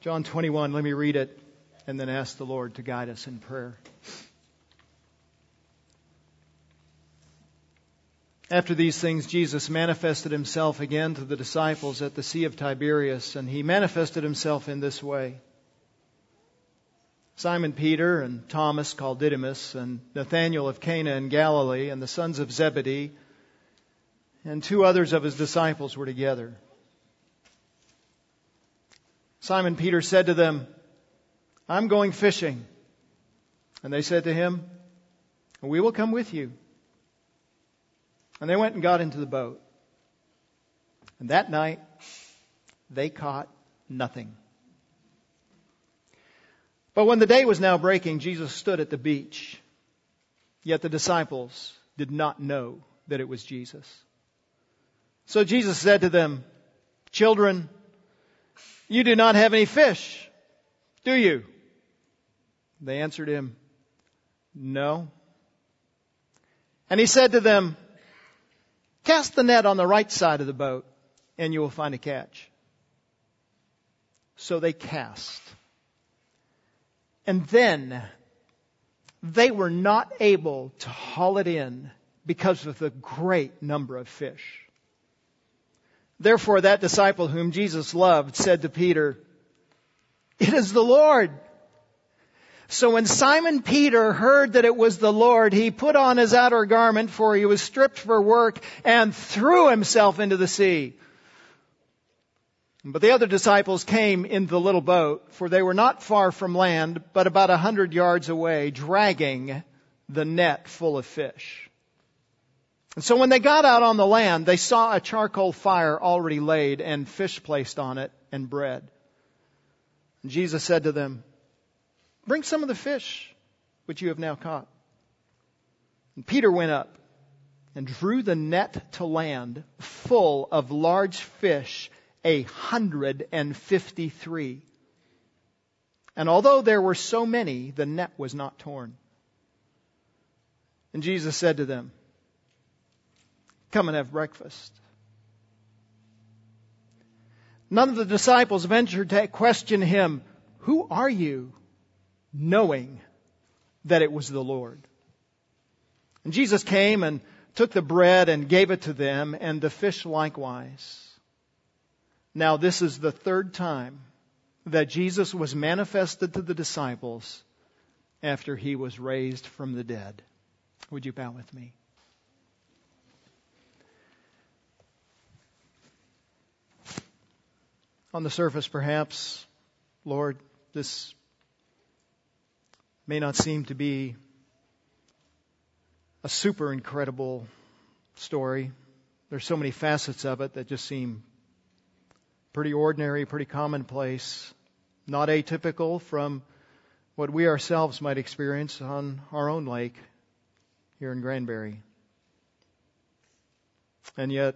John 21, let me read it and then ask the Lord to guide us in prayer. After these things, Jesus manifested himself again to the disciples at the Sea of Tiberias, and he manifested himself in this way. Simon Peter and Thomas called Didymus and Nathanael of Cana in Galilee and the sons of Zebedee and two others of his disciples were together. Simon Peter said to them, I'm going fishing. And they said to him, We will come with you. And they went and got into the boat. And that night, they caught nothing. But when the day was now breaking, Jesus stood at the beach. Yet the disciples did not know that it was Jesus. So Jesus said to them, Children, you do not have any fish, do you? They answered him, No. And he said to them, Cast the net on the right side of the boat, and you will find a catch. So they cast. And then they were not able to haul it in because of the great number of fish. Therefore, that disciple whom Jesus loved said to Peter, It is the Lord. So when Simon Peter heard that it was the Lord, he put on his outer garment, for he was stripped for work, and threw himself into the sea. But the other disciples came in the little boat, for they were not far from land, but about a hundred yards away, dragging the net full of fish. And so when they got out on the land, they saw a charcoal fire already laid and fish placed on it and bread. And Jesus said to them, Bring some of the fish which you have now caught. And Peter went up and drew the net to land full of large fish, a hundred and fifty three. And although there were so many, the net was not torn. And Jesus said to them, Come and have breakfast. None of the disciples ventured to question him, Who are you? knowing that it was the Lord. And Jesus came and took the bread and gave it to them, and the fish likewise. Now, this is the third time that Jesus was manifested to the disciples after he was raised from the dead. Would you bow with me? On the surface, perhaps, Lord, this may not seem to be a super incredible story. There's so many facets of it that just seem pretty ordinary, pretty commonplace, not atypical from what we ourselves might experience on our own lake here in Granbury. And yet,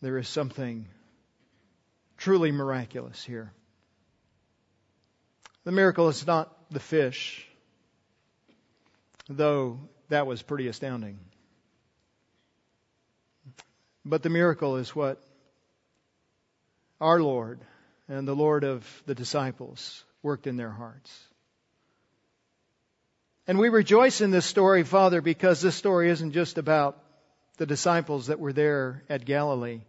there is something truly miraculous here. The miracle is not the fish, though that was pretty astounding. But the miracle is what our Lord and the Lord of the disciples worked in their hearts. And we rejoice in this story, Father, because this story isn't just about the disciples that were there at Galilee.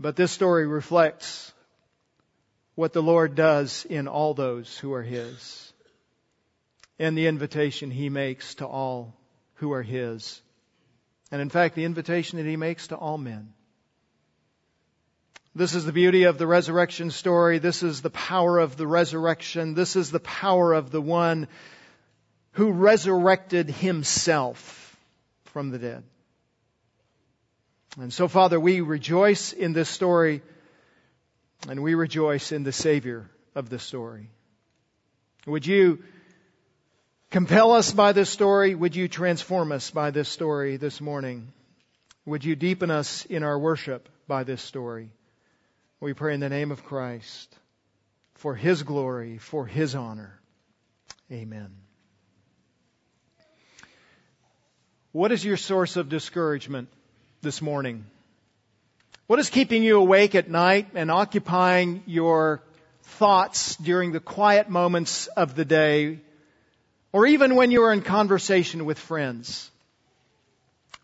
But this story reflects what the Lord does in all those who are His and the invitation He makes to all who are His. And in fact, the invitation that He makes to all men. This is the beauty of the resurrection story. This is the power of the resurrection. This is the power of the one who resurrected himself from the dead. And so, Father, we rejoice in this story and we rejoice in the Savior of the story. Would you compel us by this story? Would you transform us by this story this morning? Would you deepen us in our worship by this story? We pray in the name of Christ for His glory, for His honor. Amen. What is your source of discouragement this morning? What is keeping you awake at night and occupying your thoughts during the quiet moments of the day, or even when you are in conversation with friends?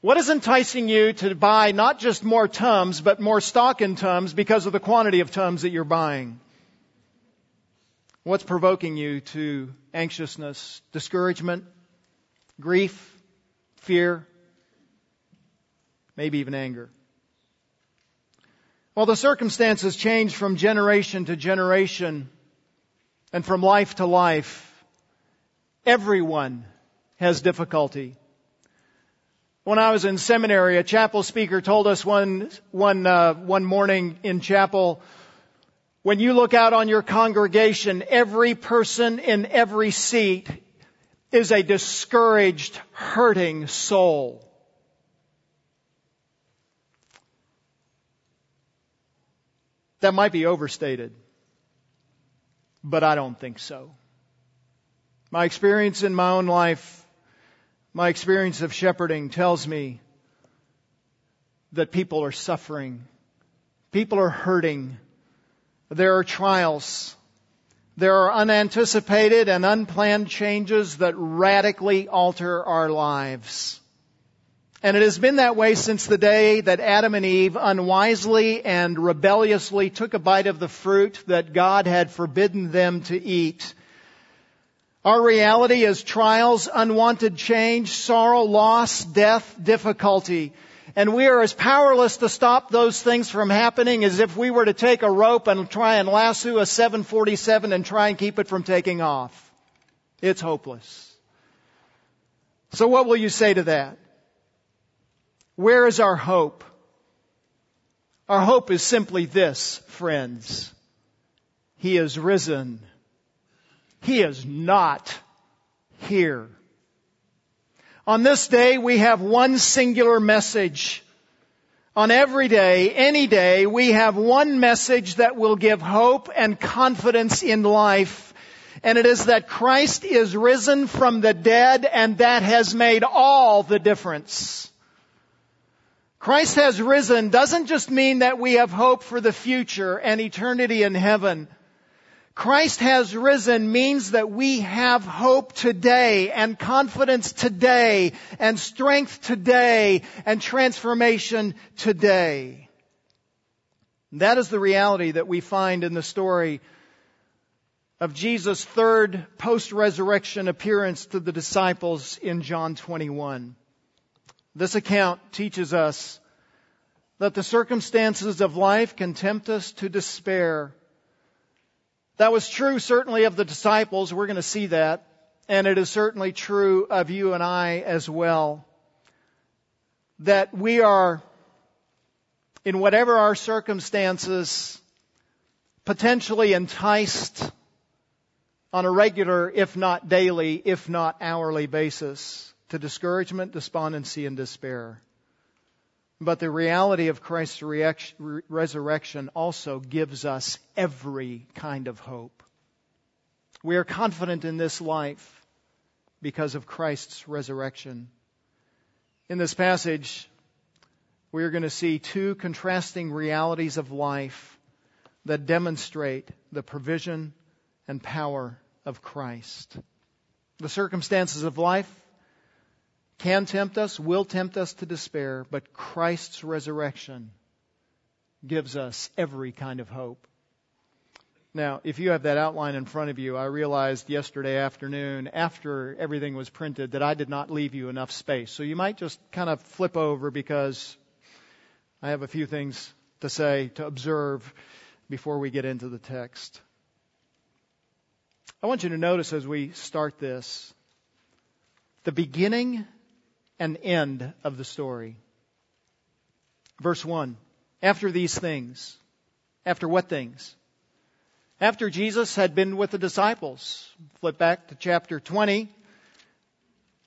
What is enticing you to buy not just more Tums, but more stock in Tums because of the quantity of Tums that you're buying? What's provoking you to anxiousness, discouragement, grief, fear, maybe even anger? While the circumstances change from generation to generation and from life to life, everyone has difficulty. When I was in seminary, a chapel speaker told us one, one, uh, one morning in chapel, when you look out on your congregation, every person in every seat is a discouraged, hurting soul. That might be overstated, but I don't think so. My experience in my own life, my experience of shepherding tells me that people are suffering. People are hurting. There are trials. There are unanticipated and unplanned changes that radically alter our lives. And it has been that way since the day that Adam and Eve unwisely and rebelliously took a bite of the fruit that God had forbidden them to eat. Our reality is trials, unwanted change, sorrow, loss, death, difficulty. And we are as powerless to stop those things from happening as if we were to take a rope and try and lasso a 747 and try and keep it from taking off. It's hopeless. So what will you say to that? Where is our hope? Our hope is simply this, friends. He is risen. He is not here. On this day, we have one singular message. On every day, any day, we have one message that will give hope and confidence in life. And it is that Christ is risen from the dead and that has made all the difference. Christ has risen doesn't just mean that we have hope for the future and eternity in heaven. Christ has risen means that we have hope today and confidence today and strength today and transformation today. That is the reality that we find in the story of Jesus' third post-resurrection appearance to the disciples in John 21. This account teaches us that the circumstances of life can tempt us to despair. That was true certainly of the disciples. We're going to see that. And it is certainly true of you and I as well. That we are, in whatever our circumstances, potentially enticed on a regular, if not daily, if not hourly basis to discouragement, despondency, and despair. But the reality of Christ's resurrection also gives us every kind of hope. We are confident in this life because of Christ's resurrection. In this passage, we are going to see two contrasting realities of life that demonstrate the provision and power of Christ. The circumstances of life can tempt us, will tempt us to despair, but Christ's resurrection gives us every kind of hope. Now, if you have that outline in front of you, I realized yesterday afternoon, after everything was printed, that I did not leave you enough space. So you might just kind of flip over because I have a few things to say, to observe before we get into the text. I want you to notice as we start this, the beginning and end of the story. Verse 1. After these things. After what things? After Jesus had been with the disciples. Flip back to chapter 20.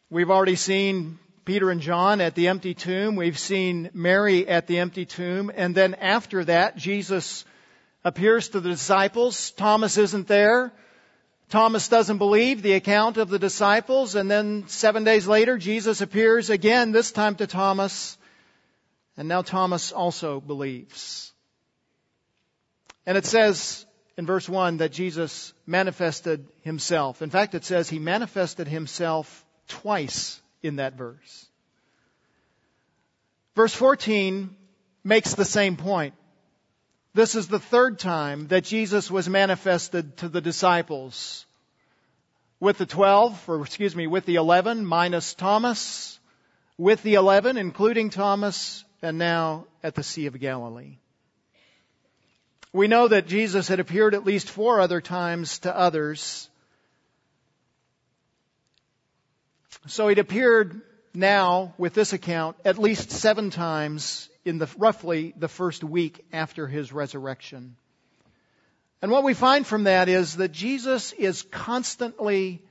We've already seen Peter and John at the empty tomb. We've seen Mary at the empty tomb. And then after that, Jesus appears to the disciples. Thomas isn't there. Thomas doesn't believe the account of the disciples, and then seven days later, Jesus appears again, this time to Thomas. And now Thomas also believes. And it says in verse 1 that Jesus manifested himself. In fact, it says he manifested himself twice in that verse. Verse 14 makes the same point. This is the third time that Jesus was manifested to the disciples. With the twelve, or excuse me, with the eleven minus Thomas, with the eleven including Thomas, and now at the Sea of Galilee. We know that Jesus had appeared at least four other times to others. So he'd appeared now, with this account, at least seven times in the, roughly the first week after his resurrection. And what we find from that is that Jesus is constantly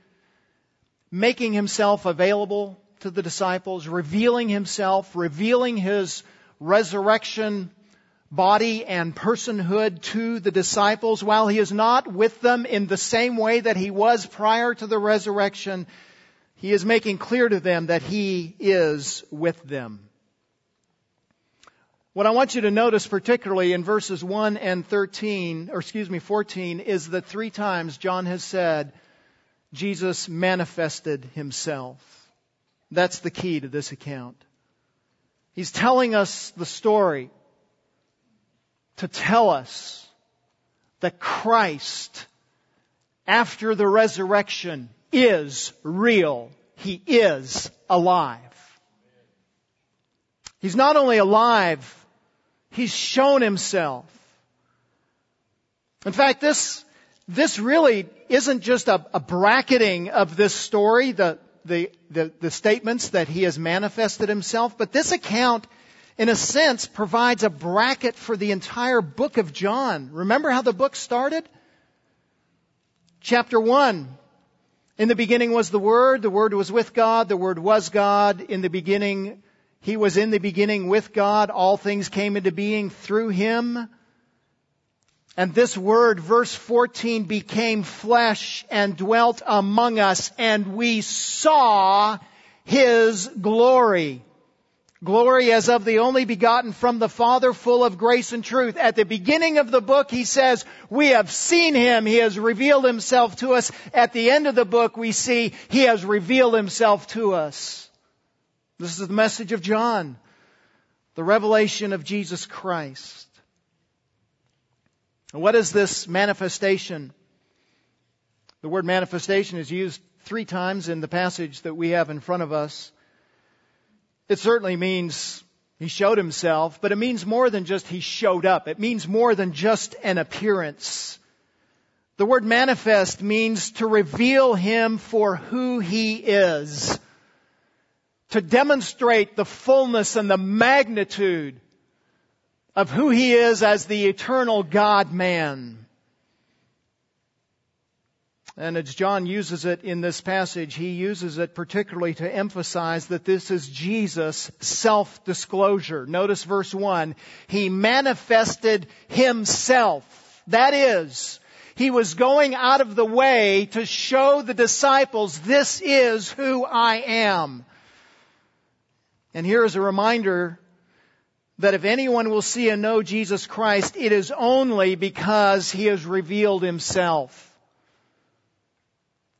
making himself available to the disciples, revealing himself, revealing his resurrection body and personhood to the disciples while he is not with them in the same way that he was prior to the resurrection. He is making clear to them that he is with them. What I want you to notice particularly in verses 1 and 13, or excuse me, 14, is that three times John has said, Jesus manifested himself. That's the key to this account. He's telling us the story to tell us that Christ, after the resurrection, is real. He is alive. He's not only alive, He's shown Himself. In fact, this, this really isn't just a, a bracketing of this story, the, the, the, the statements that He has manifested Himself, but this account in a sense, provides a bracket for the entire book of John. Remember how the book started? Chapter 1. In the beginning was the Word, the Word was with God, the Word was God. In the beginning, He was in the beginning with God. All things came into being through Him. And this Word, verse 14, became flesh and dwelt among us, and we saw His glory Glory as of the only begotten from the Father, full of grace and truth. At the beginning of the book, he says, we have seen him. He has revealed himself to us. At the end of the book, we see he has revealed himself to us. This is the message of John. The revelation of Jesus Christ. what is this manifestation? The word manifestation is used three times in the passage that we have in front of us. It certainly means he showed himself, but it means more than just he showed up. It means more than just an appearance. The word manifest means to reveal him for who he is. To demonstrate the fullness and the magnitude of who he is as the eternal God man. And as John uses it in this passage, he uses it particularly to emphasize that this is Jesus' self-disclosure. Notice verse 1. He manifested himself. That is, he was going out of the way to show the disciples, this is who I am. And here is a reminder that if anyone will see and know Jesus Christ, it is only because he has revealed himself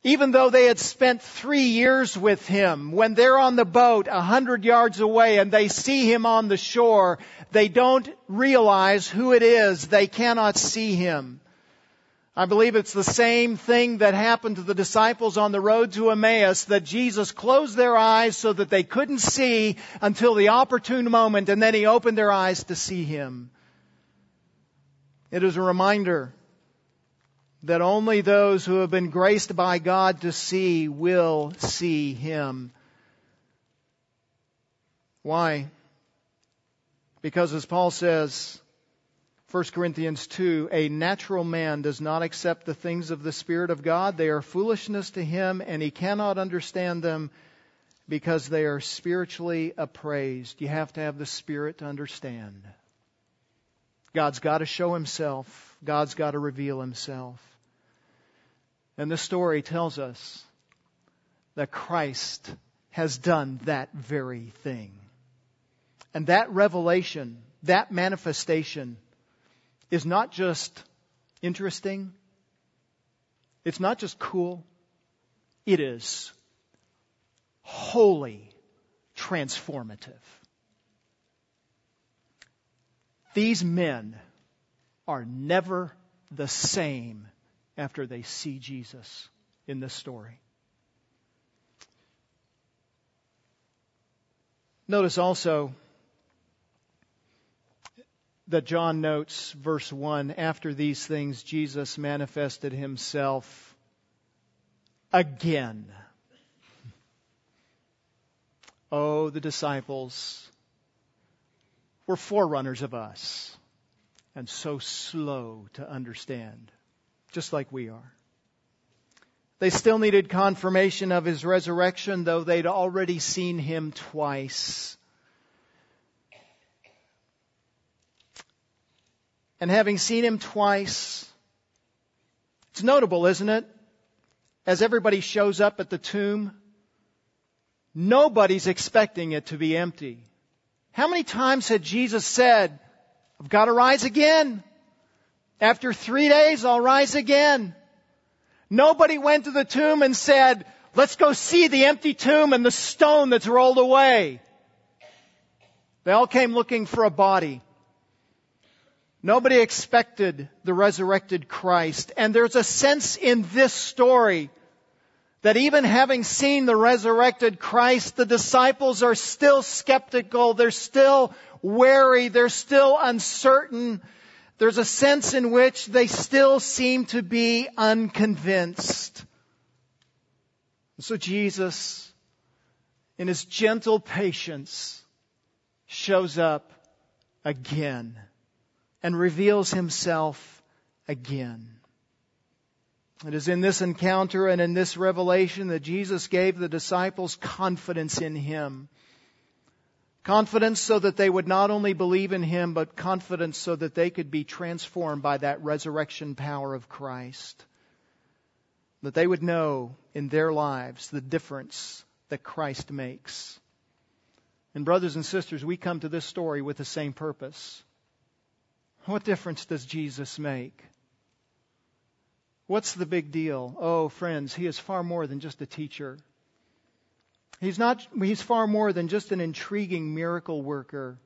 even though they had spent three years with him, when they're on the boat a hundred yards away and they see him on the shore, they don't realize who it is. They cannot see him. I believe it's the same thing that happened to the disciples on the road to Emmaus, that Jesus closed their eyes so that they couldn't see until the opportune moment, and then he opened their eyes to see him. It is a reminder that only those who have been graced by God to see will see Him. Why? Because as Paul says, 1 Corinthians 2, a natural man does not accept the things of the Spirit of God. They are foolishness to him, and he cannot understand them because they are spiritually appraised. You have to have the Spirit to understand. God's got to show himself. God's got to reveal himself. And this story tells us that Christ has done that very thing. And that revelation, that manifestation, is not just interesting, it's not just cool, it is wholly transformative. These men are never the same after they see Jesus in this story. Notice also that John notes, verse 1 after these things, Jesus manifested himself again. Oh, the disciples were forerunners of us and so slow to understand, just like we are. They still needed confirmation of his resurrection, though they'd already seen him twice. And having seen him twice, it's notable, isn't it? As everybody shows up at the tomb, nobody's expecting it to be empty. How many times had Jesus said, I've got to rise again? After three days, I'll rise again. Nobody went to the tomb and said, let's go see the empty tomb and the stone that's rolled away. They all came looking for a body. Nobody expected the resurrected Christ. And there's a sense in this story that even having seen the resurrected Christ, the disciples are still skeptical. They're still wary. They're still uncertain there's a sense in which they still seem to be unconvinced. So Jesus, in his gentle patience, shows up again and reveals himself again. It is in this encounter and in this revelation that Jesus gave the disciples confidence in him. Confidence so that they would not only believe in him, but confidence so that they could be transformed by that resurrection power of Christ. That they would know in their lives the difference that Christ makes. And, brothers and sisters, we come to this story with the same purpose. What difference does Jesus make? What's the big deal? Oh, friends, he is far more than just a teacher. He's not, he's far more than just an intriguing miracle worker.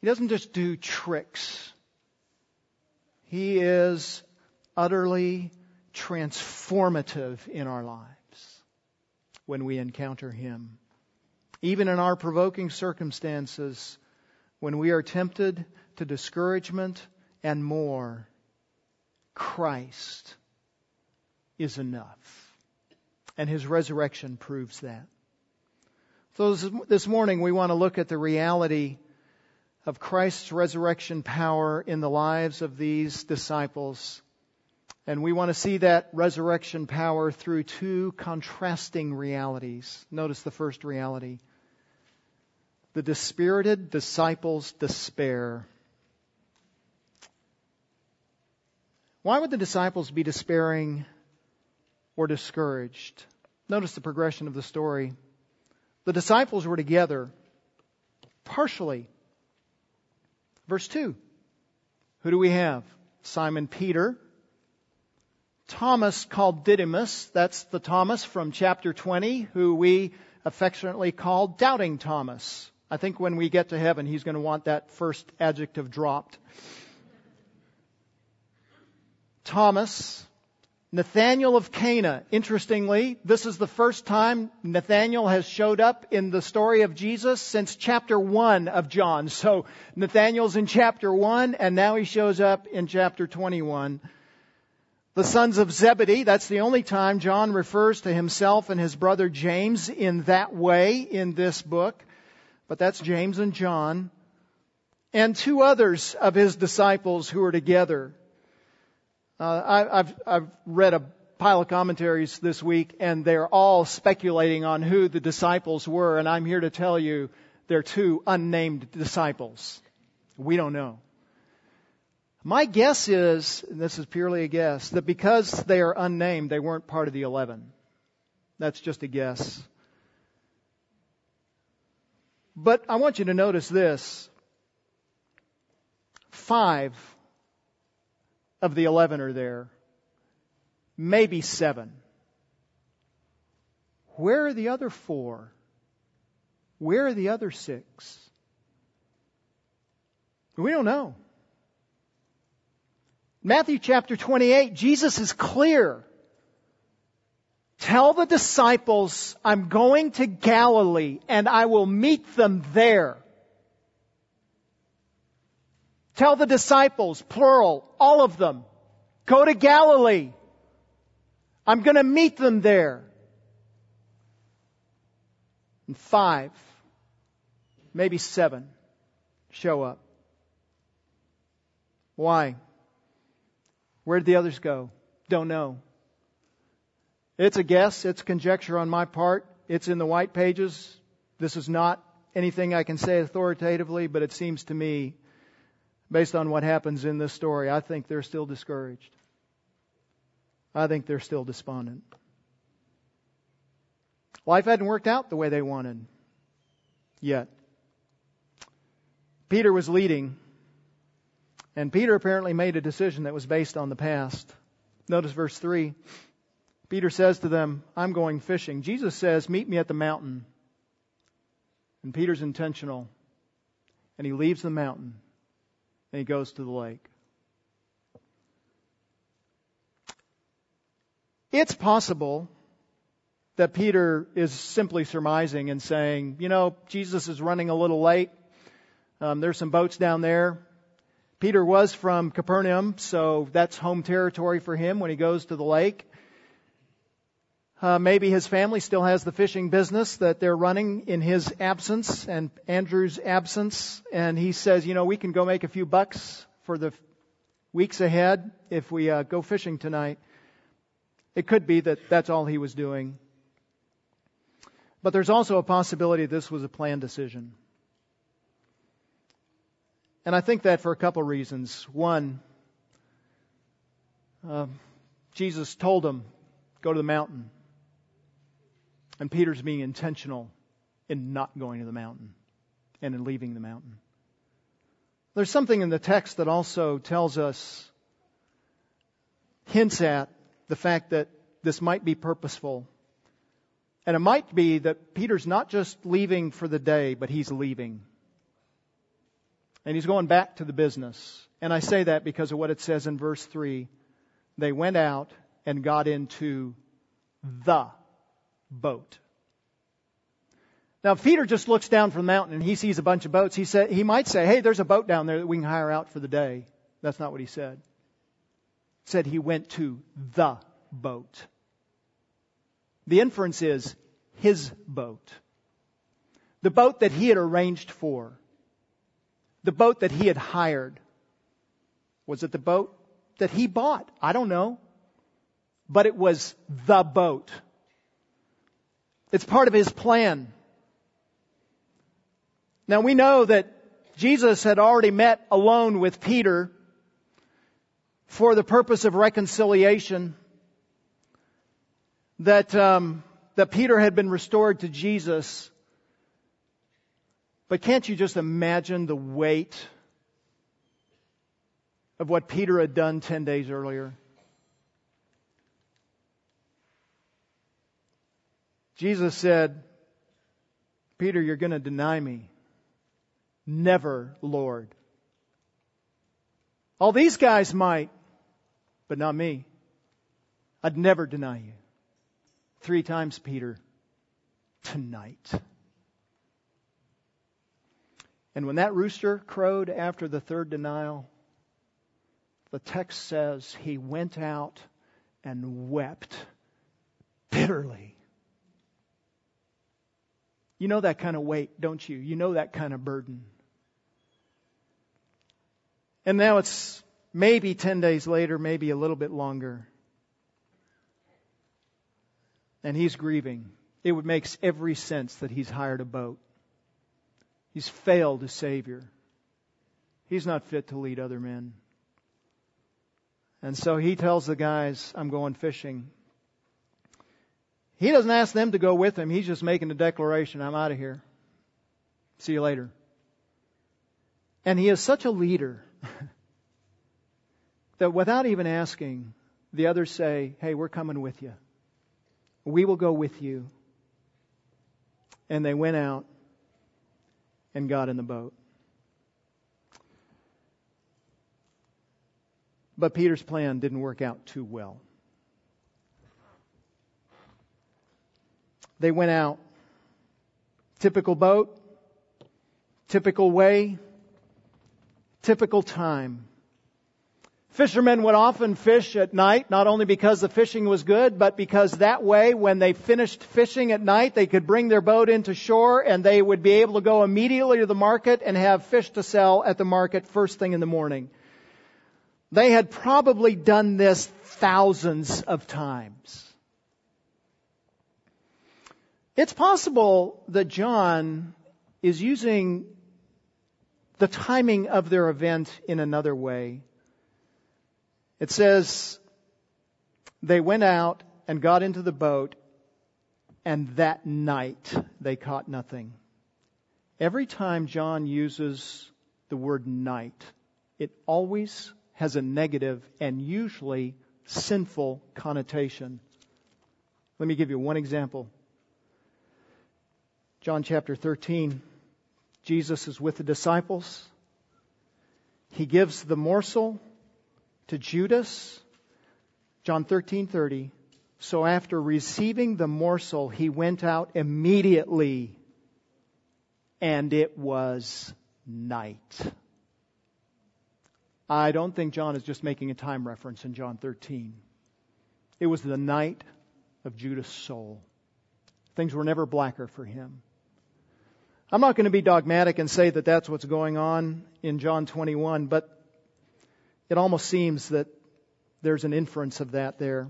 He doesn't just do tricks. He is utterly transformative in our lives when we encounter Him. Even in our provoking circumstances, when we are tempted to discouragement and more, Christ is enough. And his resurrection proves that. So this morning we want to look at the reality of Christ's resurrection power in the lives of these disciples. And we want to see that resurrection power through two contrasting realities. Notice the first reality. The dispirited disciples' despair. Why would the disciples be despairing or discouraged. Notice the progression of the story. The disciples were together partially. Verse 2. Who do we have? Simon Peter. Thomas called Didymus. That's the Thomas from chapter 20 who we affectionately call Doubting Thomas. I think when we get to heaven, he's going to want that first adjective dropped. Thomas, Nathanael of Cana, interestingly, this is the first time Nathanael has showed up in the story of Jesus since chapter 1 of John. So Nathanael's in chapter 1 and now he shows up in chapter 21. The sons of Zebedee, that's the only time John refers to himself and his brother James in that way in this book. But that's James and John. And two others of his disciples who are together. Uh, I, I've, I've read a pile of commentaries this week, and they're all speculating on who the disciples were, and I'm here to tell you they're two unnamed disciples. We don't know. My guess is, and this is purely a guess, that because they are unnamed, they weren't part of the eleven. That's just a guess. But I want you to notice this. Five of the eleven are there. Maybe seven. Where are the other four? Where are the other six? We don't know. Matthew chapter 28, Jesus is clear. Tell the disciples, I'm going to Galilee and I will meet them there. Tell the disciples, plural, all of them, go to Galilee. I'm going to meet them there. And five, maybe seven, show up. Why? Where did the others go? Don't know. It's a guess, it's conjecture on my part. It's in the white pages. This is not anything I can say authoritatively, but it seems to me, based on what happens in this story, I think they're still discouraged. I think they're still despondent. Life hadn't worked out the way they wanted yet. Peter was leading, and Peter apparently made a decision that was based on the past. Notice verse 3. Peter says to them, I'm going fishing. Jesus says, Meet me at the mountain. And Peter's intentional. And he leaves the mountain and he goes to the lake. It's possible that Peter is simply surmising and saying, you know, Jesus is running a little late. Um, there's some boats down there. Peter was from Capernaum, so that's home territory for him when he goes to the lake. Uh, maybe his family still has the fishing business that they're running in his absence and Andrew's absence. And he says, you know, we can go make a few bucks for the weeks ahead if we uh, go fishing tonight. It could be that that's all he was doing. But there's also a possibility this was a planned decision. And I think that for a couple reasons. One, uh, Jesus told him, go to the mountain. And Peter's being intentional in not going to the mountain and in leaving the mountain. There's something in the text that also tells us, hints at the fact that this might be purposeful. And it might be that Peter's not just leaving for the day, but he's leaving. And he's going back to the business. And I say that because of what it says in verse 3. They went out and got into the boat. Now, Peter just looks down from the mountain and he sees a bunch of boats, he, said, he might say, hey, there's a boat down there that we can hire out for the day. That's not what he said. He said he went to the boat. The inference is his boat. The boat that he had arranged for. The boat that he had hired. Was it the boat that he bought? I don't know. But it was the boat. It's part of his plan. Now we know that Jesus had already met alone with Peter for the purpose of reconciliation. That um, that Peter had been restored to Jesus. But can't you just imagine the weight of what Peter had done ten days earlier? Jesus said, Peter, you're going to deny me. Never, Lord. All these guys might, but not me. I'd never deny you. Three times, Peter, tonight. And when that rooster crowed after the third denial, the text says he went out and wept bitterly. You know that kind of weight, don't you? You know that kind of burden. And now it's maybe 10 days later, maybe a little bit longer. And he's grieving. It would make every sense that he's hired a boat. He's failed a Savior. He's not fit to lead other men. And so he tells the guys, I'm going fishing. He doesn't ask them to go with him. He's just making a declaration. I'm out of here. See you later. And he is such a leader that without even asking, the others say, Hey, we're coming with you. We will go with you. And they went out and got in the boat. But Peter's plan didn't work out too well. They went out. Typical boat, typical way, typical time. Fishermen would often fish at night, not only because the fishing was good, but because that way, when they finished fishing at night, they could bring their boat into shore and they would be able to go immediately to the market and have fish to sell at the market first thing in the morning. They had probably done this thousands of times. It's possible that John is using the timing of their event in another way. It says, they went out and got into the boat, and that night they caught nothing. Every time John uses the word night, it always has a negative and usually sinful connotation. Let me give you one example. John chapter 13. Jesus is with the disciples. He gives the morsel to Judas. John 13:30. So after receiving the morsel, he went out immediately and it was night. I don't think John is just making a time reference in John 13. It was the night of Judas' soul. Things were never blacker for him. I'm not going to be dogmatic and say that that's what's going on in John 21, but it almost seems that there's an inference of that there.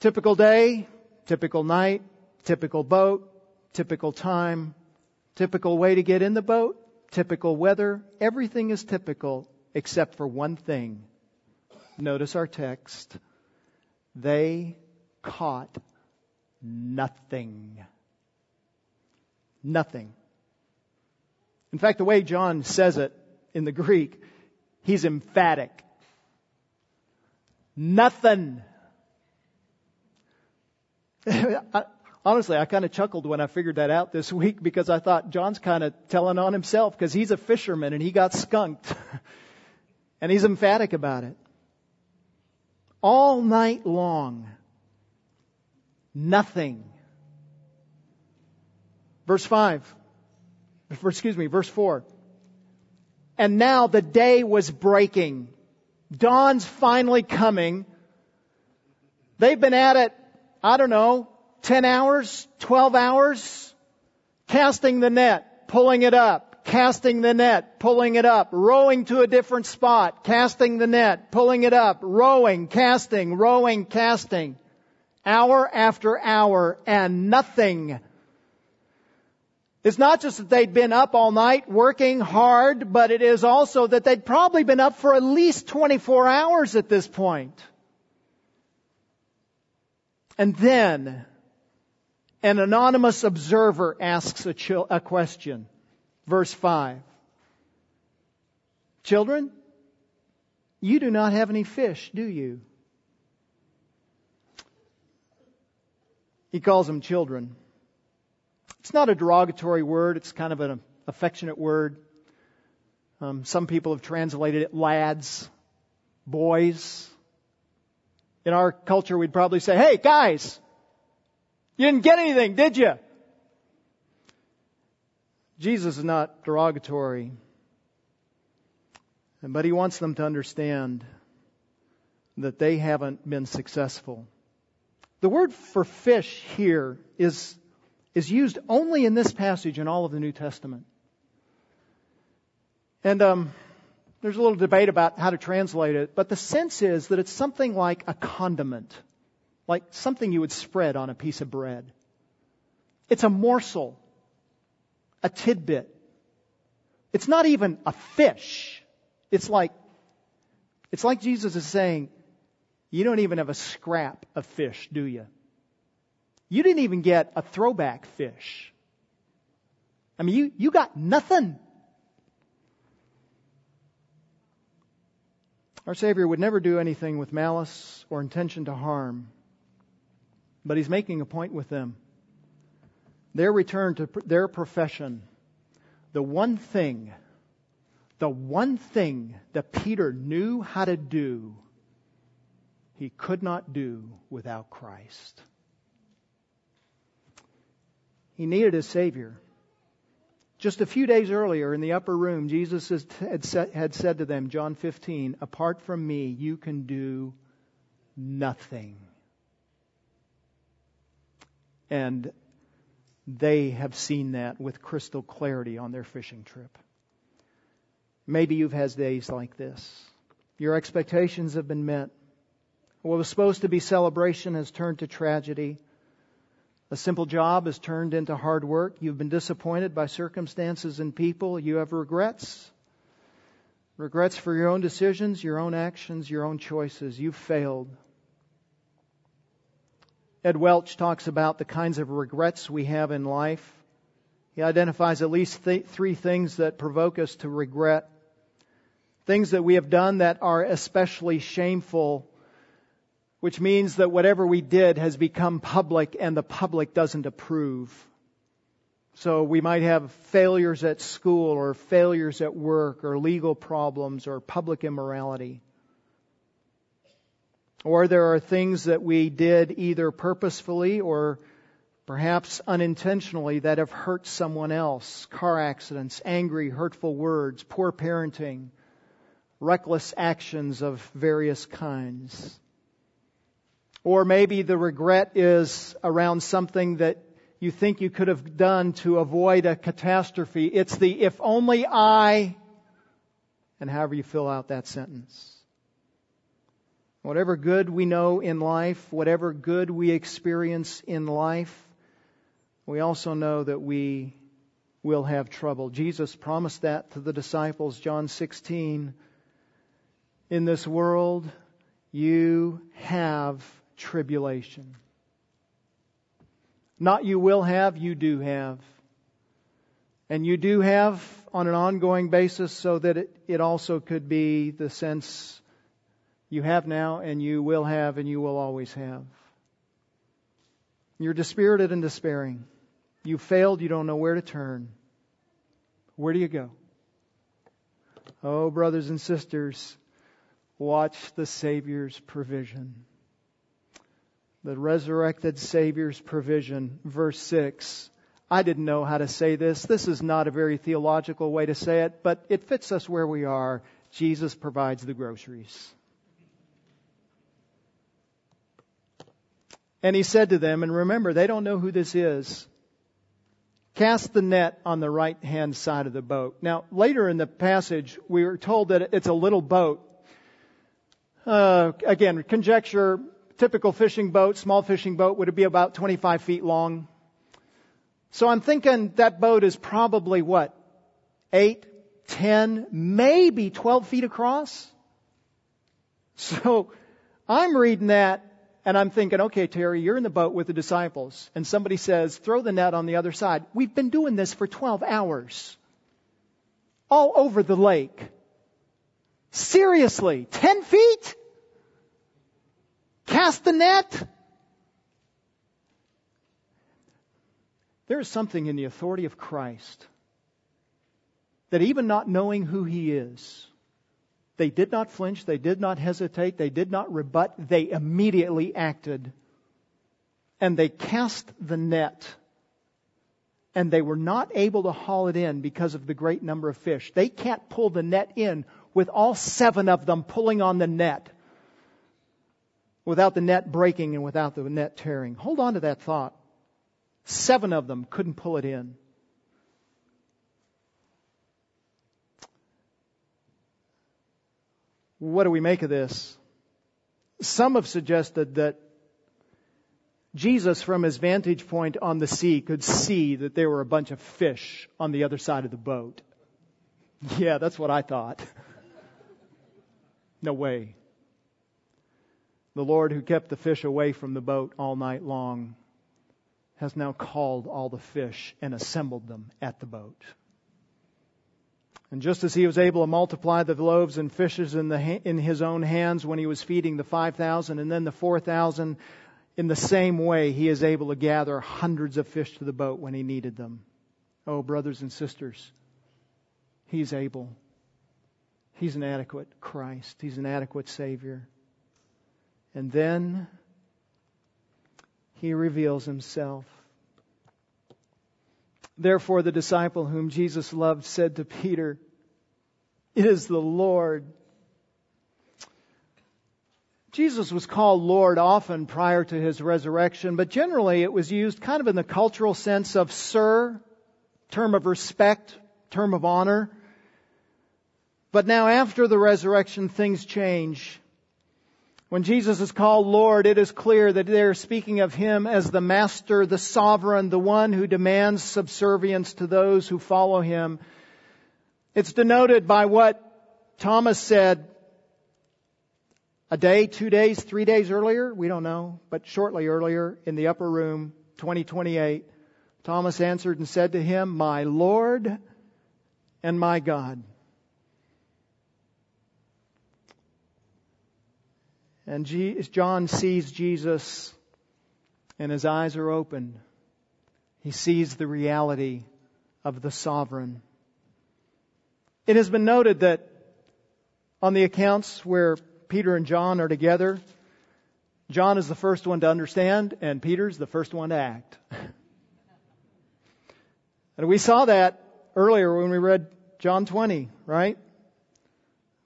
Typical day, typical night, typical boat, typical time, typical way to get in the boat, typical weather. Everything is typical except for one thing. Notice our text. They caught nothing. Nothing. In fact, the way John says it in the Greek, he's emphatic. Nothing. Honestly, I kind of chuckled when I figured that out this week because I thought John's kind of telling on himself because he's a fisherman and he got skunked. and he's emphatic about it. All night long, nothing. Verse 5. Excuse me, verse 4. And now the day was breaking. Dawn's finally coming. They've been at it, I don't know, 10 hours, 12 hours, casting the net, pulling it up, casting the net, pulling it up, rowing to a different spot, casting the net, pulling it up, rowing, casting, rowing, casting, hour after hour, and nothing it's not just that they'd been up all night working hard, but it is also that they'd probably been up for at least 24 hours at this point. And then an anonymous observer asks a, a question. Verse 5. Children, you do not have any fish, do you? He calls them children. It's not a derogatory word, it's kind of an affectionate word. Um, some people have translated it lads, boys. In our culture, we'd probably say, hey, guys, you didn't get anything, did you? Jesus is not derogatory, but he wants them to understand that they haven't been successful. The word for fish here is is used only in this passage in all of the New Testament. And um, there's a little debate about how to translate it, but the sense is that it's something like a condiment, like something you would spread on a piece of bread. It's a morsel, a tidbit. It's not even a fish. It's like, it's like Jesus is saying, you don't even have a scrap of fish, do you? You didn't even get a throwback fish. I mean, you, you got nothing. Our Savior would never do anything with malice or intention to harm, but He's making a point with them. Their return to their profession, the one thing, the one thing that Peter knew how to do, he could not do without Christ. He needed a Savior. Just a few days earlier in the upper room, Jesus had said to them, John 15, Apart from me, you can do nothing. And they have seen that with crystal clarity on their fishing trip. Maybe you've had days like this. Your expectations have been met. What was supposed to be celebration has turned to tragedy. A simple job has turned into hard work. You've been disappointed by circumstances and people. You have regrets. Regrets for your own decisions, your own actions, your own choices. You've failed. Ed Welch talks about the kinds of regrets we have in life. He identifies at least th- three things that provoke us to regret. Things that we have done that are especially shameful which means that whatever we did has become public and the public doesn't approve. So we might have failures at school or failures at work or legal problems or public immorality. Or there are things that we did either purposefully or perhaps unintentionally that have hurt someone else. Car accidents, angry, hurtful words, poor parenting, reckless actions of various kinds. Or maybe the regret is around something that you think you could have done to avoid a catastrophe. It's the if only I, and however you fill out that sentence. Whatever good we know in life, whatever good we experience in life, we also know that we will have trouble. Jesus promised that to the disciples, John 16. In this world, you have tribulation. Not you will have, you do have. And you do have on an ongoing basis so that it, it also could be the sense you have now and you will have and you will always have. You're dispirited and despairing. You failed, you don't know where to turn. Where do you go? Oh, brothers and sisters, watch the Savior's provision the resurrected Savior's provision. Verse 6. I didn't know how to say this. This is not a very theological way to say it, but it fits us where we are. Jesus provides the groceries. And he said to them, and remember, they don't know who this is. Cast the net on the right hand side of the boat. Now, later in the passage, we were told that it's a little boat. Uh, again, conjecture, typical fishing boat, small fishing boat, would it be about 25 feet long? So I'm thinking that boat is probably what? 8, 10, maybe 12 feet across? So I'm reading that and I'm thinking, okay, Terry, you're in the boat with the disciples and somebody says, throw the net on the other side. We've been doing this for 12 hours. All over the lake. Seriously, 10 feet? Cast the net. There is something in the authority of Christ that even not knowing who he is, they did not flinch, they did not hesitate, they did not rebut, they immediately acted. And they cast the net. And they were not able to haul it in because of the great number of fish. They can't pull the net in with all seven of them pulling on the net without the net breaking and without the net tearing. Hold on to that thought. Seven of them couldn't pull it in. What do we make of this? Some have suggested that Jesus, from his vantage point on the sea, could see that there were a bunch of fish on the other side of the boat. Yeah, that's what I thought. No way. The Lord who kept the fish away from the boat all night long has now called all the fish and assembled them at the boat. And just as he was able to multiply the loaves and fishes in, the, in his own hands when he was feeding the 5,000 and then the 4,000, in the same way he is able to gather hundreds of fish to the boat when he needed them. Oh, brothers and sisters, he's able. He's an adequate Christ. He's an adequate Savior. And then he reveals himself. Therefore, the disciple whom Jesus loved said to Peter, It is the Lord. Jesus was called Lord often prior to his resurrection, but generally it was used kind of in the cultural sense of sir, term of respect, term of honor. But now after the resurrection, things change. When Jesus is called Lord, it is clear that they are speaking of Him as the Master, the Sovereign, the one who demands subservience to those who follow Him. It's denoted by what Thomas said a day, two days, three days earlier, we don't know, but shortly earlier in the upper room, 2028, Thomas answered and said to him, My Lord and my God. And John sees Jesus and his eyes are opened. He sees the reality of the sovereign. It has been noted that on the accounts where Peter and John are together, John is the first one to understand and Peter's the first one to act. and we saw that earlier when we read John 20, right?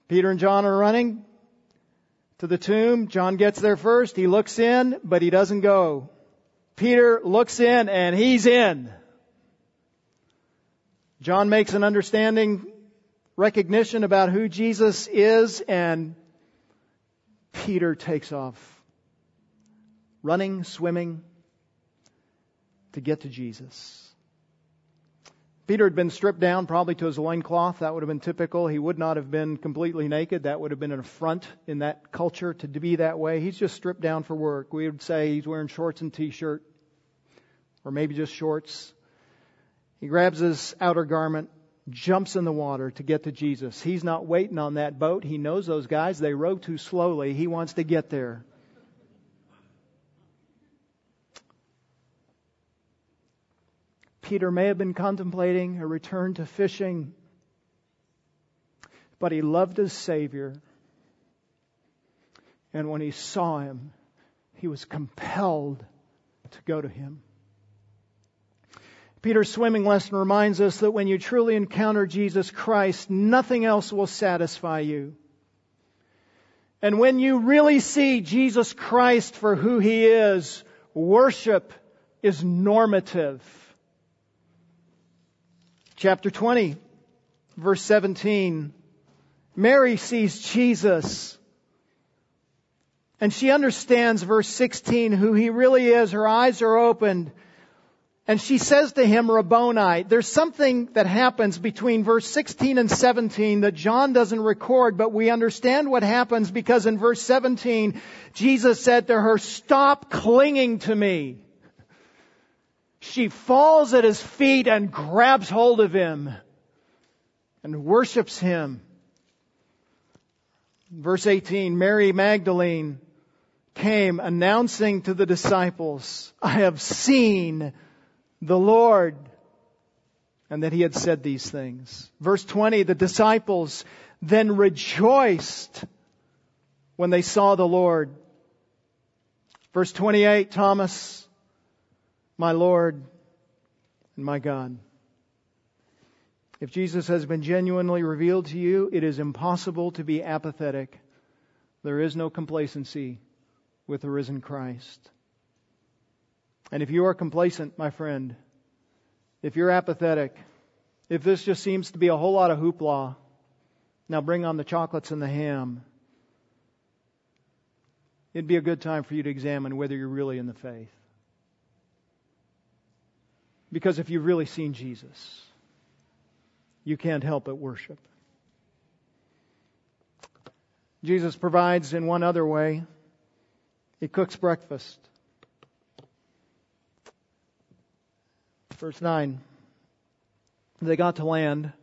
Peter and John are running to the tomb. John gets there first. He looks in, but he doesn't go. Peter looks in and he's in. John makes an understanding recognition about who Jesus is and Peter takes off running, swimming to get to Jesus. Peter had been stripped down probably to his loincloth. That would have been typical. He would not have been completely naked. That would have been an affront in that culture to be that way. He's just stripped down for work. We would say he's wearing shorts and t-shirt or maybe just shorts. He grabs his outer garment, jumps in the water to get to Jesus. He's not waiting on that boat. He knows those guys. They row too slowly. He wants to get there. Peter may have been contemplating a return to fishing, but he loved his Savior. And when he saw him, he was compelled to go to him. Peter's swimming lesson reminds us that when you truly encounter Jesus Christ, nothing else will satisfy you. And when you really see Jesus Christ for who he is, worship is normative chapter 20, verse 17. Mary sees Jesus. And she understands verse 16 who he really is. Her eyes are opened. And she says to him, Rabboni. There's something that happens between verse 16 and 17 that John doesn't record, but we understand what happens because in verse 17, Jesus said to her, stop clinging to me she falls at his feet and grabs hold of him and worships him. Verse 18, Mary Magdalene came announcing to the disciples, I have seen the Lord. And that he had said these things. Verse 20, the disciples then rejoiced when they saw the Lord. Verse 28, Thomas my Lord and my God. If Jesus has been genuinely revealed to you, it is impossible to be apathetic. There is no complacency with the risen Christ. And if you are complacent, my friend, if you're apathetic, if this just seems to be a whole lot of hoopla, now bring on the chocolates and the ham. It'd be a good time for you to examine whether you're really in the faith. Because if you've really seen Jesus, you can't help but worship. Jesus provides in one other way. He cooks breakfast. Verse 9. They got to land,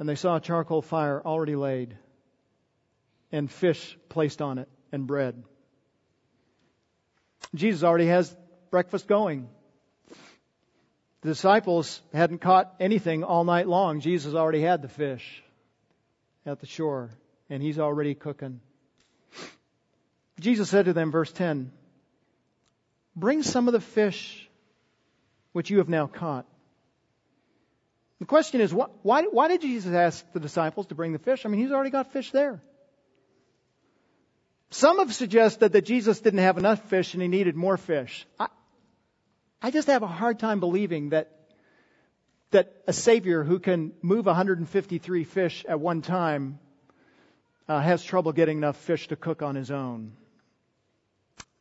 and they saw a charcoal fire already laid, and fish placed on it, and bread. Jesus already has breakfast going. The disciples hadn't caught anything all night long. Jesus already had the fish at the shore, and he's already cooking. Jesus said to them, verse 10, Bring some of the fish which you have now caught. The question is, why, why did Jesus ask the disciples to bring the fish? I mean, he's already got fish there. Some have suggested that Jesus didn't have enough fish and he needed more fish. I just have a hard time believing that that a Savior who can move 153 fish at one time uh, has trouble getting enough fish to cook on his own.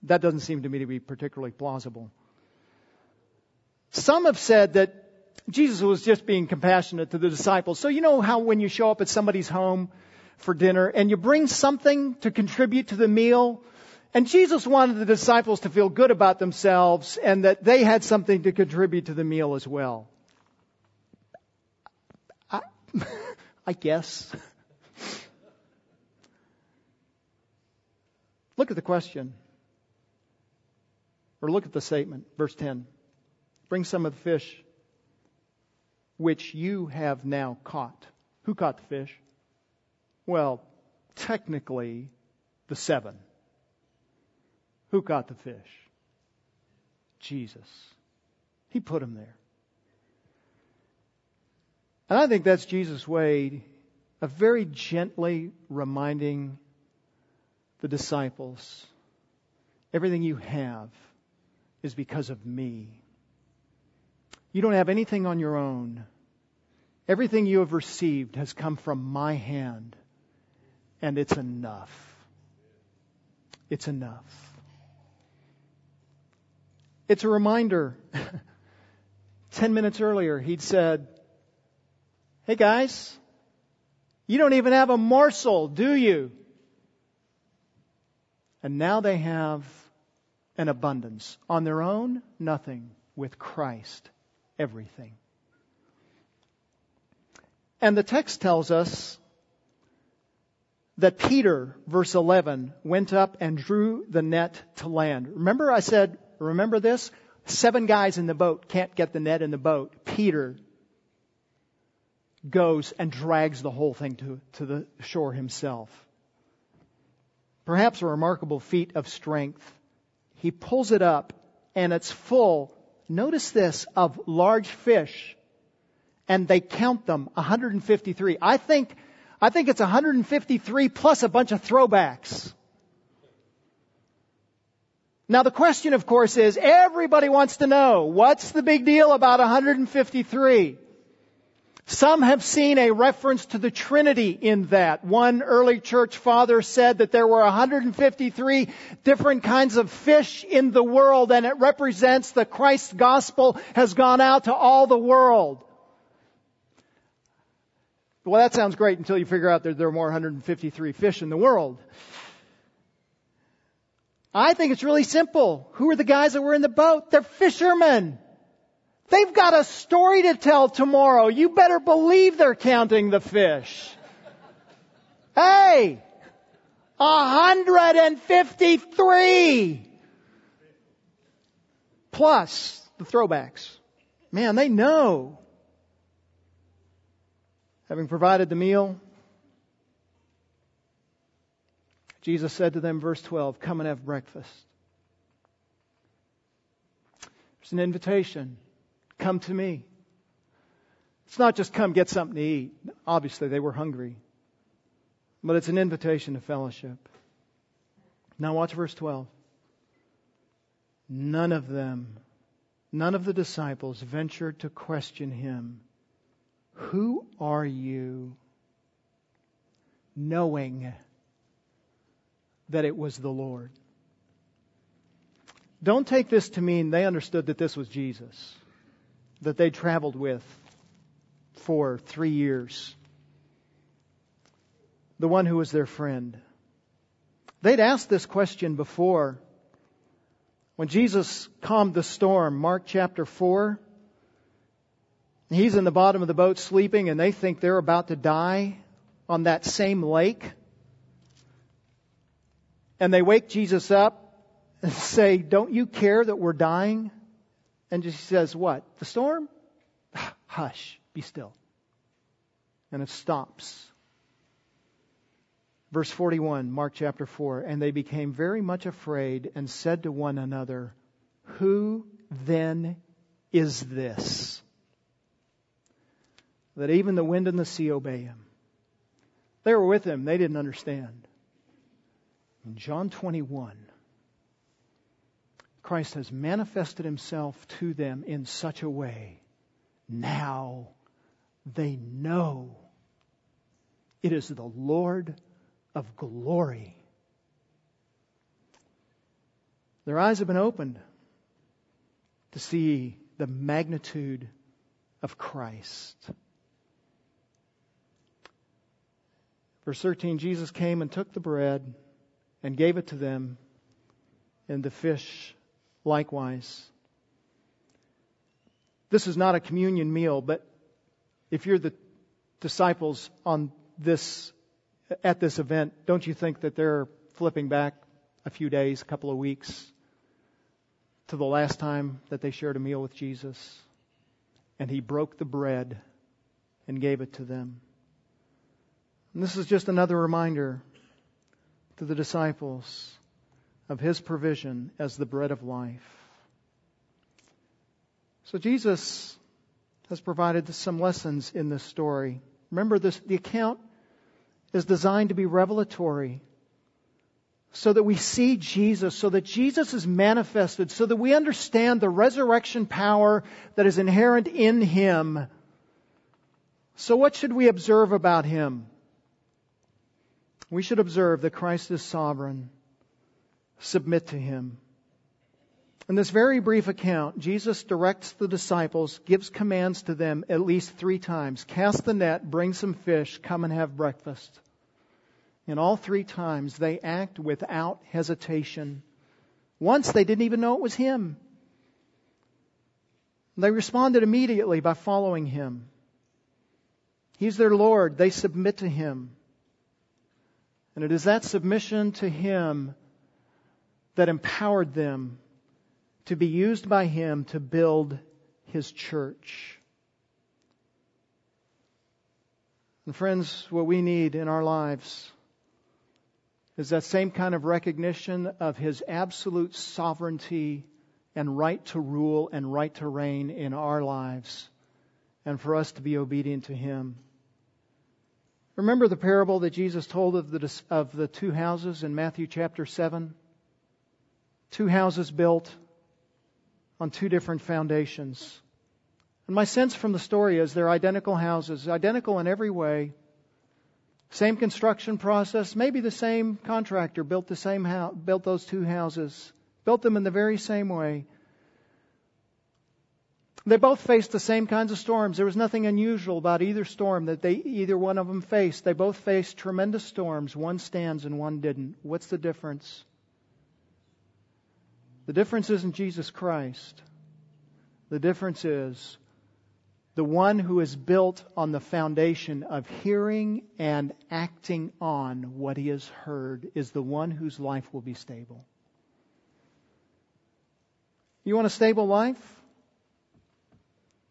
That doesn't seem to me to be particularly plausible. Some have said that Jesus was just being compassionate to the disciples. So you know how when you show up at somebody's home for dinner and you bring something to contribute to the meal, and Jesus wanted the disciples to feel good about themselves and that they had something to contribute to the meal as well. I, I guess. Look at the question. Or look at the statement, verse 10. Bring some of the fish which you have now caught. Who caught the fish? Well, technically, the seven. Who caught the fish? Jesus. He put him there. And I think that's Jesus' way of very gently reminding the disciples everything you have is because of me. You don't have anything on your own. Everything you have received has come from my hand, and it's enough. It's enough. It's a reminder. Ten minutes earlier, he'd said, Hey guys, you don't even have a morsel, do you? And now they have an abundance. On their own, nothing. With Christ, everything. And the text tells us that Peter, verse 11, went up and drew the net to land. Remember I said, remember this? Seven guys in the boat can't get the net in the boat. Peter goes and drags the whole thing to, to the shore himself. Perhaps a remarkable feat of strength. He pulls it up and it's full, notice this, of large fish. And they count them, 153. I think, I think it's 153 plus a bunch of throwbacks. Now the question of course is, everybody wants to know, what's the big deal about 153? Some have seen a reference to the Trinity in that. One early church father said that there were 153 different kinds of fish in the world and it represents that Christ's gospel has gone out to all the world. Well, that sounds great until you figure out that there are more 153 fish in the world. I think it's really simple. Who are the guys that were in the boat? They're fishermen. They've got a story to tell tomorrow. You better believe they're counting the fish. Hey! 153! Plus the throwbacks. Man, they know. Having provided the meal, Jesus said to them, verse 12, Come and have breakfast. There's an invitation. Come to me. It's not just come get something to eat. Obviously, they were hungry. But it's an invitation to fellowship. Now, watch verse 12. None of them, none of the disciples ventured to question him, Who are you? Knowing that it was the Lord. Don't take this to mean they understood that this was Jesus that they traveled with for three years. The one who was their friend. They'd asked this question before When Jesus calmed the storm, Mark chapter 4, he's in the bottom of the boat sleeping and they think they're about to die on that same lake. And they wake Jesus up and say, Don't you care that we're dying? And he says, What? The storm? Hush, be still. And it stops. Verse 41, Mark chapter 4. And they became very much afraid and said to one another, Who then is this? That even the wind and the sea obey him. They were with him, they didn't understand. In John 21, Christ has manifested himself to them in such a way. Now they know it is the Lord of glory. Their eyes have been opened to see the magnitude of Christ. Verse 13 Jesus came and took the bread and gave it to them, and the fish likewise. This is not a communion meal, but if you're the disciples on this at this event, don't you think that they're flipping back a few days, a couple of weeks to the last time that they shared a meal with Jesus? And he broke the bread and gave it to them. And this is just another reminder to the disciples of his provision as the bread of life. So Jesus has provided some lessons in this story. Remember this, the account is designed to be revelatory so that we see Jesus, so that Jesus is manifested, so that we understand the resurrection power that is inherent in Him. So what should we observe about Him? We should observe that Christ is sovereign. Submit to Him. In this very brief account, Jesus directs the disciples, gives commands to them at least three times. Cast the net, bring some fish, come and have breakfast. And all three times they act without hesitation. Once they didn't even know it was him. They responded immediately by following him. He's their Lord. They submit to him. And it is that submission to him that empowered them to be used by him to build his church. And friends, what we need in our lives is that same kind of recognition of his absolute sovereignty and right to rule and right to reign in our lives and for us to be obedient to him. Remember the parable that Jesus told of the, of the two houses in Matthew chapter 7? Two houses built on two different foundations. And my sense from the story is they're identical houses, identical in every way, same construction process, maybe the same contractor built the same house, built those two houses, built them in the very same way. They both faced the same kinds of storms. There was nothing unusual about either storm that they either one of them faced. They both faced tremendous storms. One stands and one didn't. What's the difference? The difference isn't Jesus Christ. The difference is the one who is built on the foundation of hearing and acting on what he has heard is the one whose life will be stable. You want a stable life?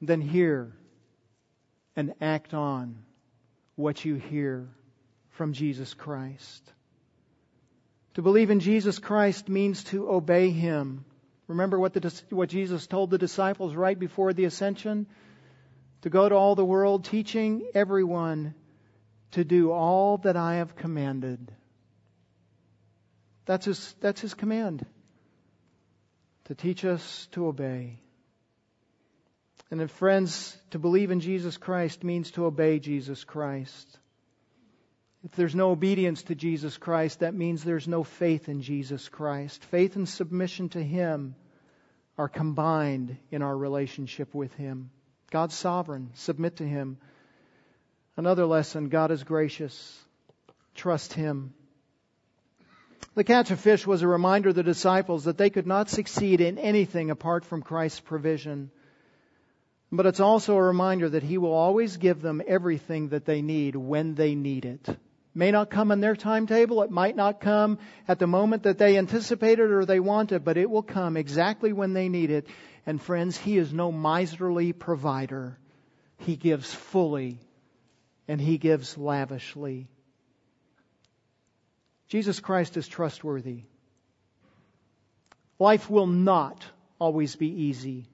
Then hear and act on what you hear from Jesus Christ. To believe in Jesus Christ means to obey him. Remember what, the, what Jesus told the disciples right before the ascension? to go to all the world, teaching everyone to do all that I have commanded. That's his, that's his command. To teach us to obey. And then, friends, to believe in Jesus Christ means to obey Jesus Christ. If there's no obedience to Jesus Christ, that means there's no faith in Jesus Christ. Faith and submission to Him are combined in our relationship with Him. God's sovereign. Submit to Him. Another lesson God is gracious. Trust Him. The catch of fish was a reminder to the disciples that they could not succeed in anything apart from Christ's provision. But it's also a reminder that He will always give them everything that they need when they need it. May not come in their timetable. It might not come at the moment that they anticipated or they wanted, but it will come exactly when they need it. And friends, He is no miserly provider. He gives fully and He gives lavishly. Jesus Christ is trustworthy. Life will not always be easy.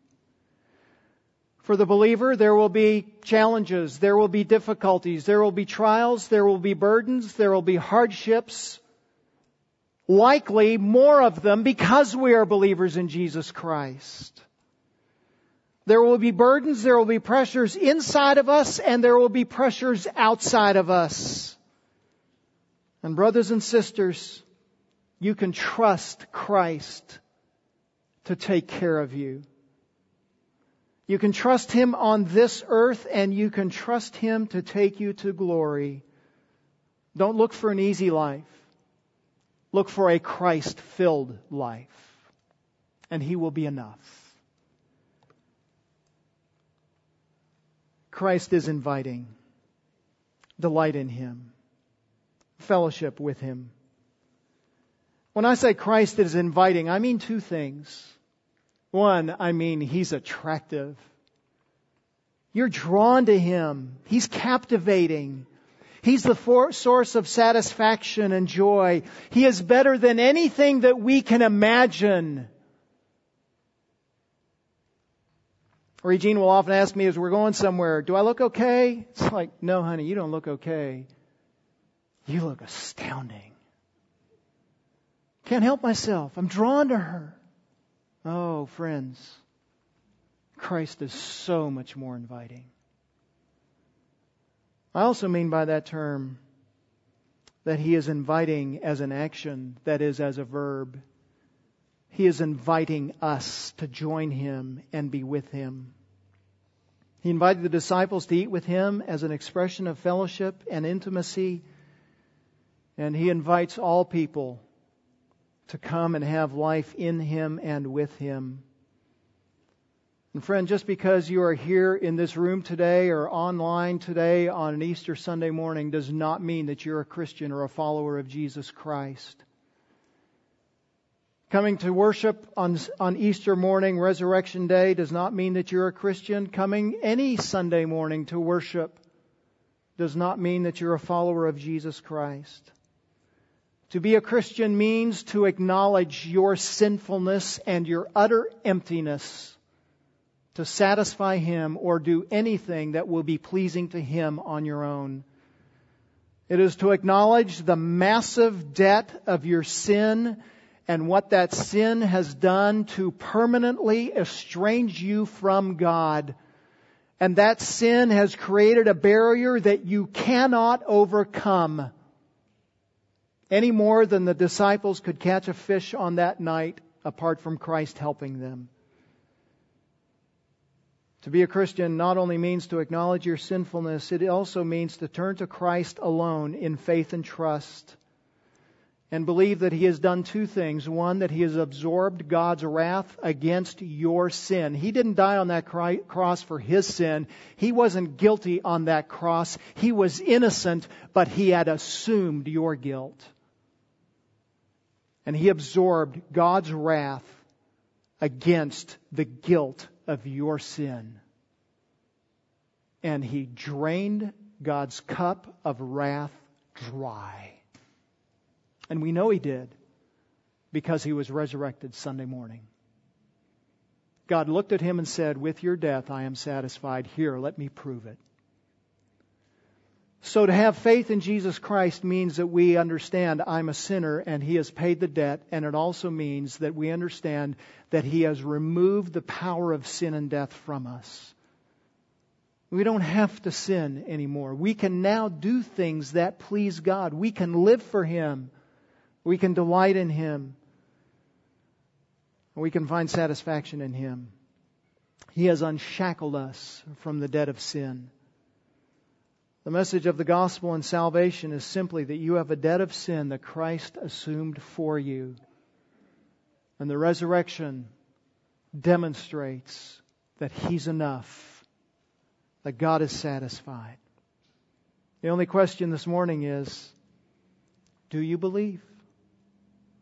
For the believer, there will be challenges, there will be difficulties, there will be trials, there will be burdens, there will be hardships. Likely more of them because we are believers in Jesus Christ. There will be burdens, there will be pressures inside of us, and there will be pressures outside of us. And brothers and sisters, you can trust Christ to take care of you. You can trust Him on this earth and you can trust Him to take you to glory. Don't look for an easy life. Look for a Christ filled life. And He will be enough. Christ is inviting. Delight in Him. Fellowship with Him. When I say Christ is inviting, I mean two things. One, I mean, he's attractive. You're drawn to him. He's captivating. He's the for- source of satisfaction and joy. He is better than anything that we can imagine. Regine will often ask me as we're going somewhere, do I look okay? It's like, no honey, you don't look okay. You look astounding. Can't help myself. I'm drawn to her. Oh, friends, Christ is so much more inviting. I also mean by that term that he is inviting as an action, that is, as a verb. He is inviting us to join him and be with him. He invited the disciples to eat with him as an expression of fellowship and intimacy. And he invites all people to come and have life in Him and with Him. And friend, just because you are here in this room today or online today on an Easter Sunday morning does not mean that you're a Christian or a follower of Jesus Christ. Coming to worship on, on Easter morning, Resurrection Day, does not mean that you're a Christian. Coming any Sunday morning to worship does not mean that you're a follower of Jesus Christ. To be a Christian means to acknowledge your sinfulness and your utter emptiness to satisfy Him or do anything that will be pleasing to Him on your own. It is to acknowledge the massive debt of your sin and what that sin has done to permanently estrange you from God. And that sin has created a barrier that you cannot overcome any more than the disciples could catch a fish on that night apart from Christ helping them. To be a Christian not only means to acknowledge your sinfulness, it also means to turn to Christ alone in faith and trust and believe that He has done two things. One, that He has absorbed God's wrath against your sin. He didn't die on that cross for His sin. He wasn't guilty on that cross. He was innocent, but He had assumed your guilt and he absorbed God's wrath against the guilt of your sin. And he drained God's cup of wrath dry. And we know he did because he was resurrected Sunday morning. God looked at him and said, With your death I am satisfied. Here, let me prove it. So to have faith in Jesus Christ means that we understand I'm a sinner and He has paid the debt, and it also means that we understand that He has removed the power of sin and death from us. We don't have to sin anymore. We can now do things that please God. We can live for Him. We can delight in Him. We can find satisfaction in Him. He has unshackled us from the debt of sin. The message of the gospel and salvation is simply that you have a debt of sin that Christ assumed for you. And the resurrection demonstrates that He's enough, that God is satisfied. The only question this morning is do you believe?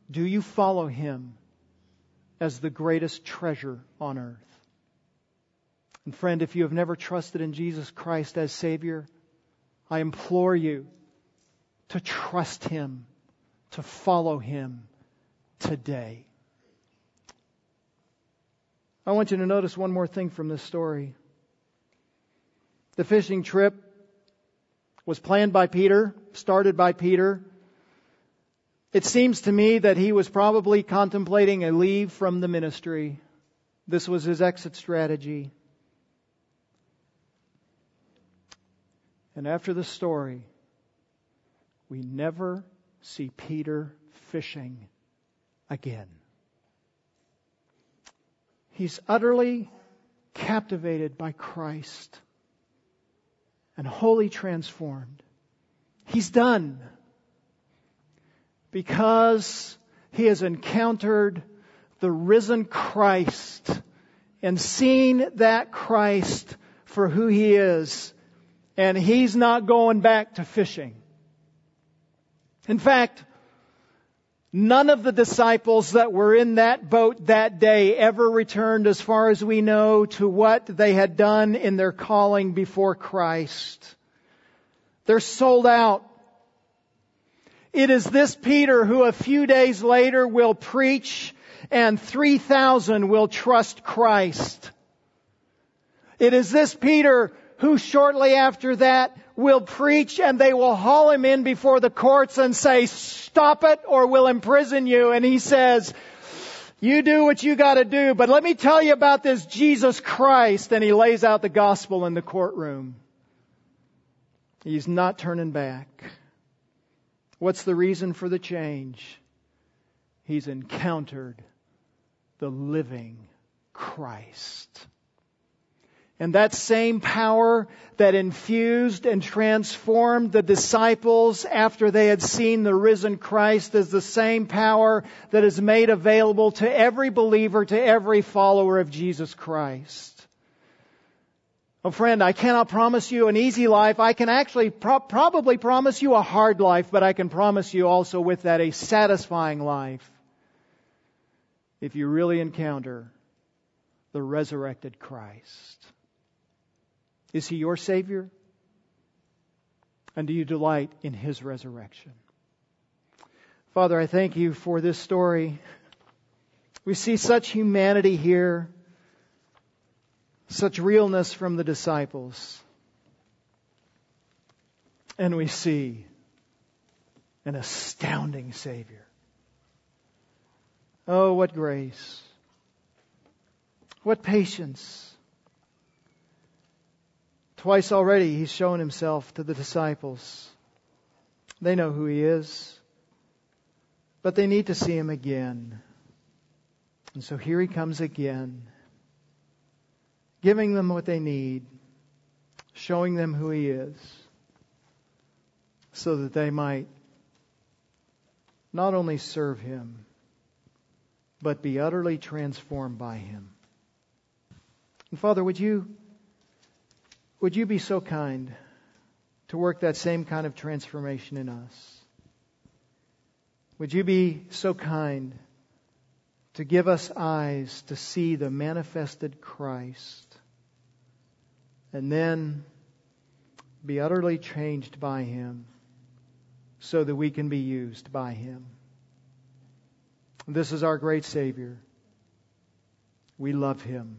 Do you follow Him as the greatest treasure on earth? And friend, if you have never trusted in Jesus Christ as Savior, I implore you to trust Him, to follow Him today. I want you to notice one more thing from this story. The fishing trip was planned by Peter, started by Peter. It seems to me that he was probably contemplating a leave from the ministry. This was his exit strategy. And after the story, we never see Peter fishing again. He's utterly captivated by Christ and wholly transformed. He's done because he has encountered the risen Christ and seen that Christ for who he is and he's not going back to fishing. In fact, none of the disciples that were in that boat that day ever returned, as far as we know, to what they had done in their calling before Christ. They're sold out. It is this Peter who a few days later will preach and 3,000 will trust Christ. It is this Peter who shortly after that will preach and they will haul him in before the courts and say, stop it or we'll imprison you. And he says, you do what you gotta do, but let me tell you about this Jesus Christ. And he lays out the gospel in the courtroom. He's not turning back. What's the reason for the change? He's encountered the living Christ. And that same power that infused and transformed the disciples after they had seen the risen Christ is the same power that is made available to every believer, to every follower of Jesus Christ. Oh friend, I cannot promise you an easy life. I can actually pro- probably promise you a hard life, but I can promise you also with that a satisfying life if you really encounter the resurrected Christ. Is he your Savior? And do you delight in his resurrection? Father, I thank you for this story. We see such humanity here, such realness from the disciples. And we see an astounding Savior. Oh, what grace. What patience. Twice already he's shown himself to the disciples. They know who he is, but they need to see him again. And so here he comes again, giving them what they need, showing them who he is, so that they might not only serve him, but be utterly transformed by him. And Father, would you would you be so kind to work that same kind of transformation in us? Would you be so kind to give us eyes to see the manifested Christ and then be utterly changed by Him so that we can be used by Him? This is our great Savior. We love Him.